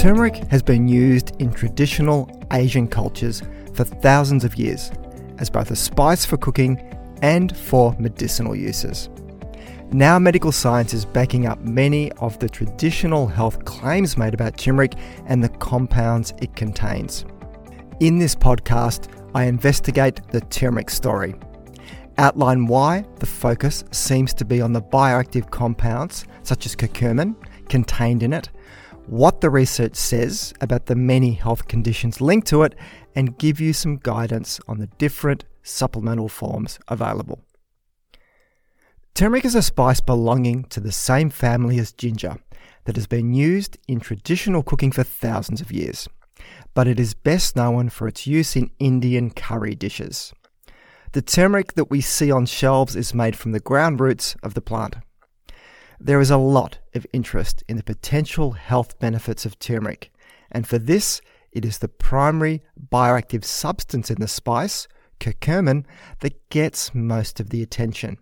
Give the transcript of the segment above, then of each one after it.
Turmeric has been used in traditional Asian cultures for thousands of years as both a spice for cooking and for medicinal uses. Now, medical science is backing up many of the traditional health claims made about turmeric and the compounds it contains. In this podcast, I investigate the turmeric story, outline why the focus seems to be on the bioactive compounds, such as curcumin, contained in it, what the research says about the many health conditions linked to it, and give you some guidance on the different supplemental forms available. Turmeric is a spice belonging to the same family as ginger that has been used in traditional cooking for thousands of years, but it is best known for its use in Indian curry dishes. The turmeric that we see on shelves is made from the ground roots of the plant. There is a lot of interest in the potential health benefits of turmeric, and for this, it is the primary bioactive substance in the spice, curcumin, that gets most of the attention.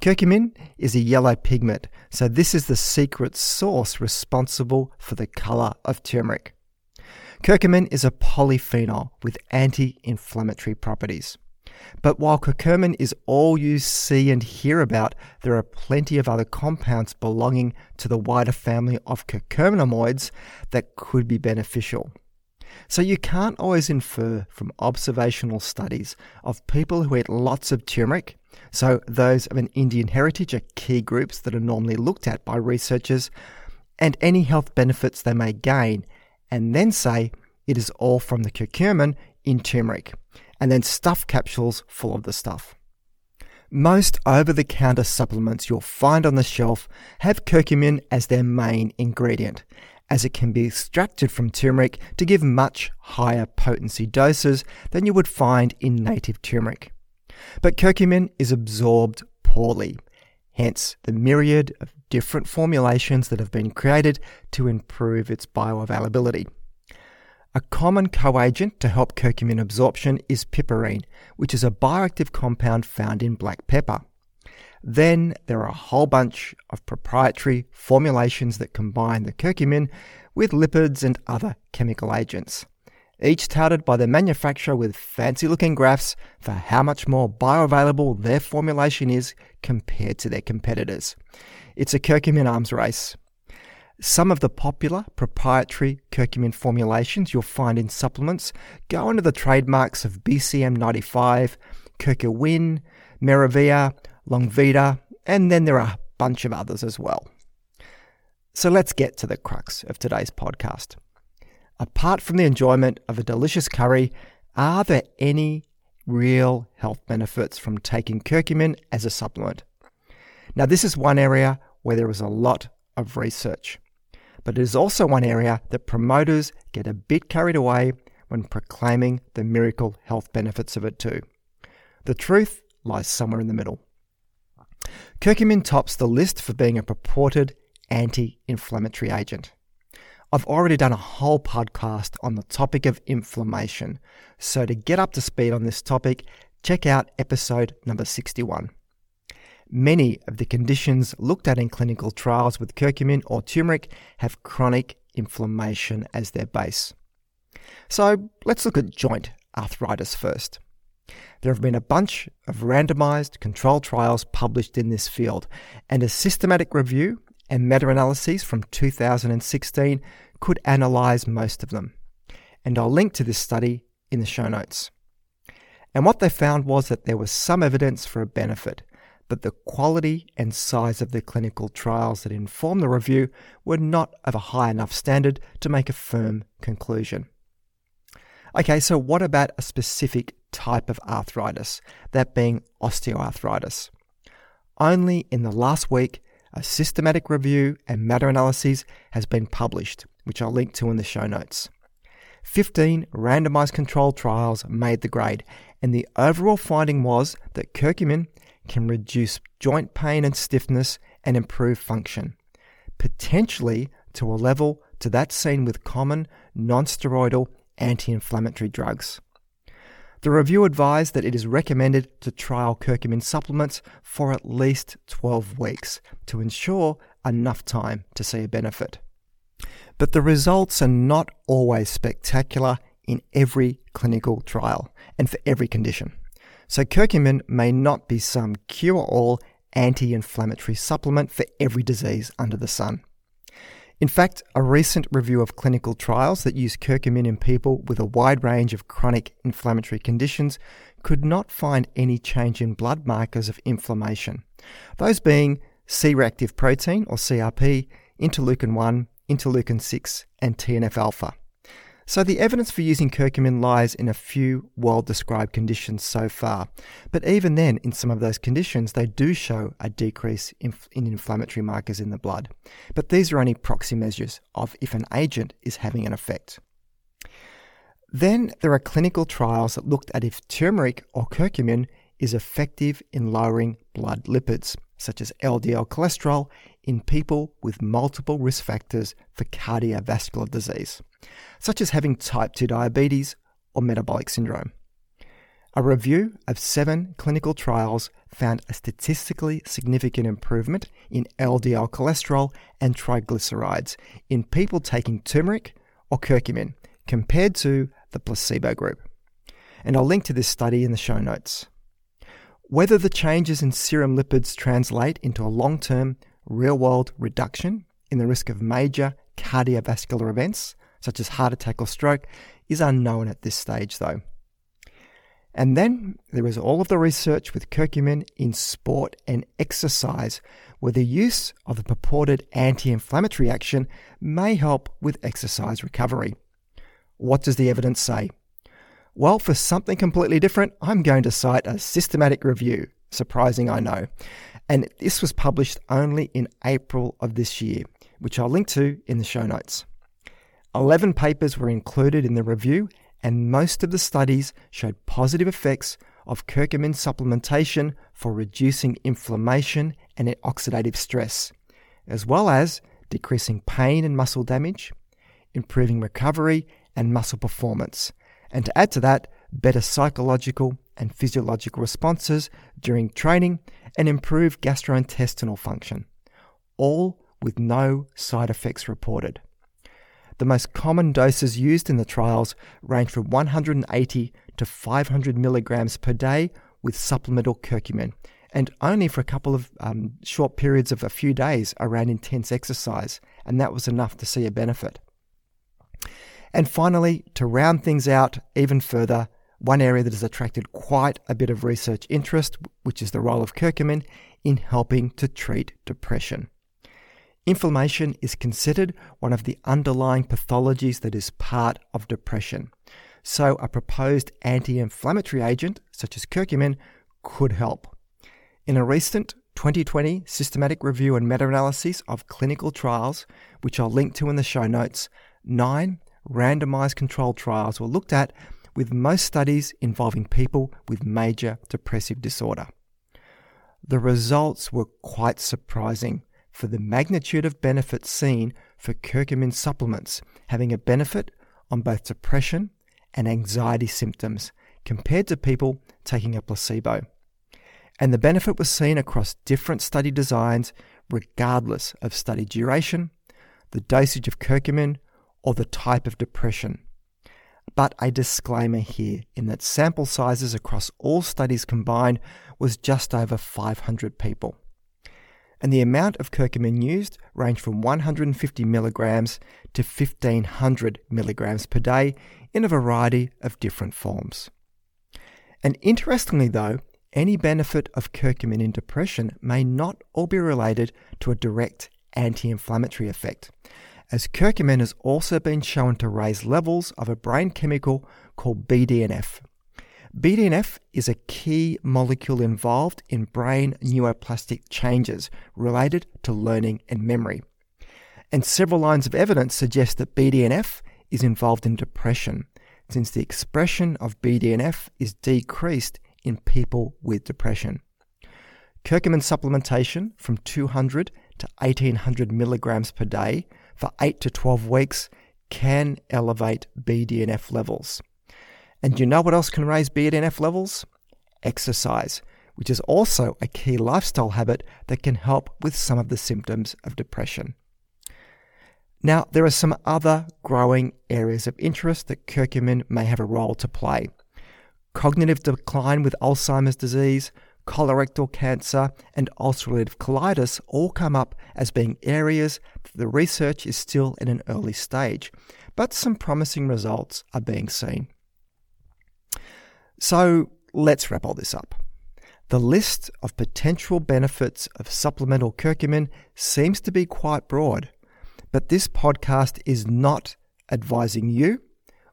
Curcumin is a yellow pigment, so this is the secret sauce responsible for the colour of turmeric. Curcumin is a polyphenol with anti inflammatory properties. But while curcumin is all you see and hear about, there are plenty of other compounds belonging to the wider family of curcuminoids that could be beneficial. So you can't always infer from observational studies of people who eat lots of turmeric, so those of an Indian heritage are key groups that are normally looked at by researchers, and any health benefits they may gain, and then say it is all from the curcumin in turmeric and then stuff capsules full of the stuff. Most over the counter supplements you'll find on the shelf have curcumin as their main ingredient, as it can be extracted from turmeric to give much higher potency doses than you would find in native turmeric. But curcumin is absorbed poorly, hence the myriad of different formulations that have been created to improve its bioavailability. A common coagent to help curcumin absorption is piperine, which is a bioactive compound found in black pepper. Then there are a whole bunch of proprietary formulations that combine the curcumin with lipids and other chemical agents, each touted by the manufacturer with fancy looking graphs for how much more bioavailable their formulation is compared to their competitors. It's a curcumin arms race. Some of the popular proprietary curcumin formulations you'll find in supplements go under the trademarks of BCM95, Curcuwin, Meravia, Longvida, and then there are a bunch of others as well. So let's get to the crux of today's podcast. Apart from the enjoyment of a delicious curry, are there any real health benefits from taking curcumin as a supplement? Now, this is one area where there is a lot of research but it is also one area that promoters get a bit carried away when proclaiming the miracle health benefits of it too. The truth lies somewhere in the middle. Curcumin tops the list for being a purported anti inflammatory agent. I've already done a whole podcast on the topic of inflammation, so to get up to speed on this topic, check out episode number 61. Many of the conditions looked at in clinical trials with curcumin or turmeric have chronic inflammation as their base. So let's look at joint arthritis first. There have been a bunch of randomized controlled trials published in this field, and a systematic review and meta analyses from 2016 could analyze most of them. And I'll link to this study in the show notes. And what they found was that there was some evidence for a benefit, but the quality and size of the clinical trials that informed the review were not of a high enough standard to make a firm conclusion. Okay, so what about a specific type of arthritis, that being osteoarthritis? Only in the last week, a systematic review and meta analyses has been published, which I'll link to in the show notes. 15 randomized controlled trials made the grade, and the overall finding was that curcumin can reduce joint pain and stiffness and improve function, potentially to a level to that seen with common non-steroidal anti-inflammatory drugs. The review advised that it is recommended to trial curcumin supplements for at least 12 weeks to ensure enough time to see a benefit. But the results are not always spectacular in every clinical trial and for every condition. So curcumin may not be some cure-all anti-inflammatory supplement for every disease under the sun. In fact, a recent review of clinical trials that use curcumin in people with a wide range of chronic inflammatory conditions could not find any change in blood markers of inflammation, those being C reactive protein or CRP, interleukin 1, interleukin 6, and TNF alpha. So the evidence for using curcumin lies in a few well described conditions so far. But even then, in some of those conditions, they do show a decrease in, in, inflammatory markers in the blood. But these are only proxy measures of if an agent is having an effect. Then there are clinical trials that looked at if turmeric or curcumin is effective in lowering blood lipids, such as LDL cholesterol, in people with multiple risk factors for cardiovascular disease such as having type 2 diabetes or metabolic syndrome. A review of seven clinical trials found a statistically significant improvement in LDL cholesterol and triglycerides in people taking turmeric or curcumin compared to the placebo group. And I'll link to this study in the show notes. Whether the changes in serum lipids translate into a long term, real world reduction in the risk of major cardiovascular events such as heart attack or stroke, is unknown at this stage, though. And then there is all of the research with curcumin in sport and exercise, where the use of the purported anti inflammatory action may help with exercise recovery. What does the evidence say? Well, for something completely different, I'm going to cite a systematic review. Surprising, I know. And this was published only in April of this year, which I'll link to in the show notes. 11 papers were included in the review, and most of the studies showed positive effects of curcumin supplementation for reducing inflammation and oxidative stress, as well as decreasing pain and muscle damage, improving recovery and muscle performance, and to add to that, better psychological and physiological responses during training and improved gastrointestinal function, all with no side effects reported. The most common doses used in the trials range from 180 to 500 milligrams per day with supplemental curcumin, and only for a couple of um, short periods of a few days around intense exercise, and that was enough to see a benefit. And finally, to round things out even further, one area that has attracted quite a bit of research interest, which is the role of curcumin in helping to treat depression. Inflammation is considered one of the underlying pathologies that is part of depression. So, a proposed anti inflammatory agent, such as curcumin, could help. In a recent 2020 systematic review and meta analysis of clinical trials, which I'll link to in the show notes, nine randomized controlled trials were looked at, with most studies involving people with major depressive disorder. The results were quite surprising for the magnitude of benefit seen for curcumin supplements having a benefit on both depression and anxiety symptoms compared to people taking a placebo. And the benefit was seen across different study designs, regardless of study duration, the dosage of curcumin, or the type of depression. But a disclaimer here in that sample sizes across all studies combined was just over 500 people and the amount of curcumin used ranged from 150 milligrams to 1500 milligrams per day in a variety of different forms. And interestingly, though, any benefit of curcumin in depression may not all be related to a direct anti inflammatory effect, as curcumin has also been shown to raise levels of a brain chemical called BDNF, BDNF is a key molecule involved in brain neuroplastic changes related to learning and memory. And several lines of evidence suggest that BDNF is involved in depression, since the expression of BDNF is decreased in people with depression. Curcumin supplementation from 200 to 1800 milligrams per day for 8 to 12 weeks can elevate BDNF levels. And you know what else can raise BDNF levels? Exercise, which is also a key lifestyle habit that can help with some of the symptoms of depression. Now, there are some other growing areas of interest that curcumin may have a role to play. Cognitive decline with Alzheimer's disease, colorectal cancer, and ulcerative colitis all come up as being areas that the research is still in an early stage, but some promising results are being seen. So let's wrap all this up. The list of potential benefits of supplemental curcumin seems to be quite broad. But this podcast is not advising you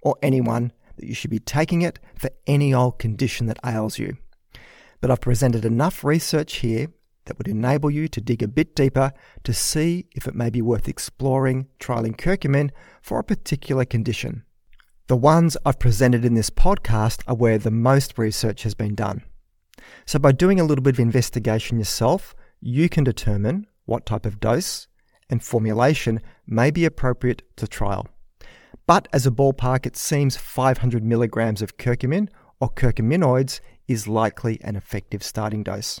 or anyone that you should be taking it for any old condition that ails you. But I've presented enough research here that would enable you to dig a bit deeper to see if it may be worth exploring trialing curcumin for a particular condition. The ones I've presented in this podcast are where the most research has been done. So, by doing a little bit of investigation yourself, you can determine what type of dose and formulation may be appropriate to trial. But as a ballpark, it seems 500 milligrams of curcumin or curcuminoids is likely an effective starting dose.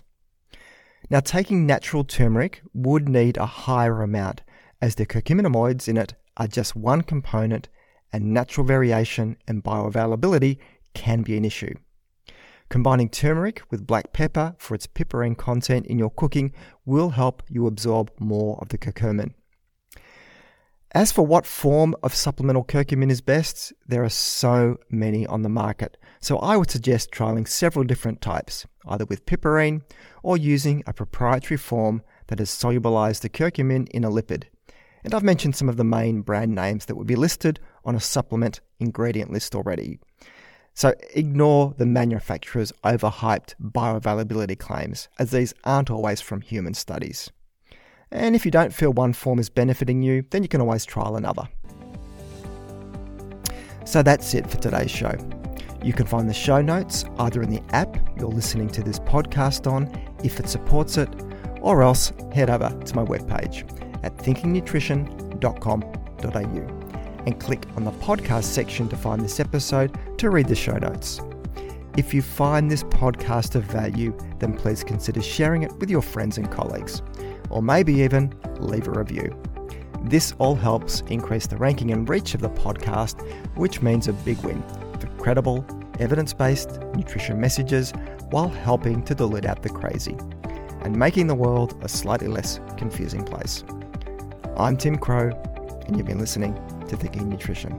Now, taking natural turmeric would need a higher amount, as the curcuminoids in it are just one component, and natural variation and bioavailability can be an issue. Combining turmeric with black pepper for its piperine content in your cooking will help you absorb more of the curcumin. As for what form of supplemental curcumin is best, there are so many on the market, so I would suggest trialing several different types, either with piperine or using a proprietary form that has solubilized the curcumin in a lipid. And I've mentioned some of the main brand names that would be listed on a supplement ingredient list already. So ignore the manufacturer's overhyped bioavailability claims, as these aren't always from human studies. And if you don't feel one form is benefiting you, then you can always trial another. So that's it for today's show. You can find the show notes either in the app you're listening to this podcast on, if it supports it, or else head over to my webpage at thinkingnutrition.com.au and click on the podcast section to find this episode to read the show notes. If you find this podcast of value, then please consider sharing it with your friends and colleagues, or maybe even leave a review. This all helps increase the ranking and reach of the podcast, which means a big win credible, evidence based nutrition messages while helping to dilute out the crazy and making the world a slightly less confusing place. I'm Tim Crowe, and you've been listening to Thinking Nutrition.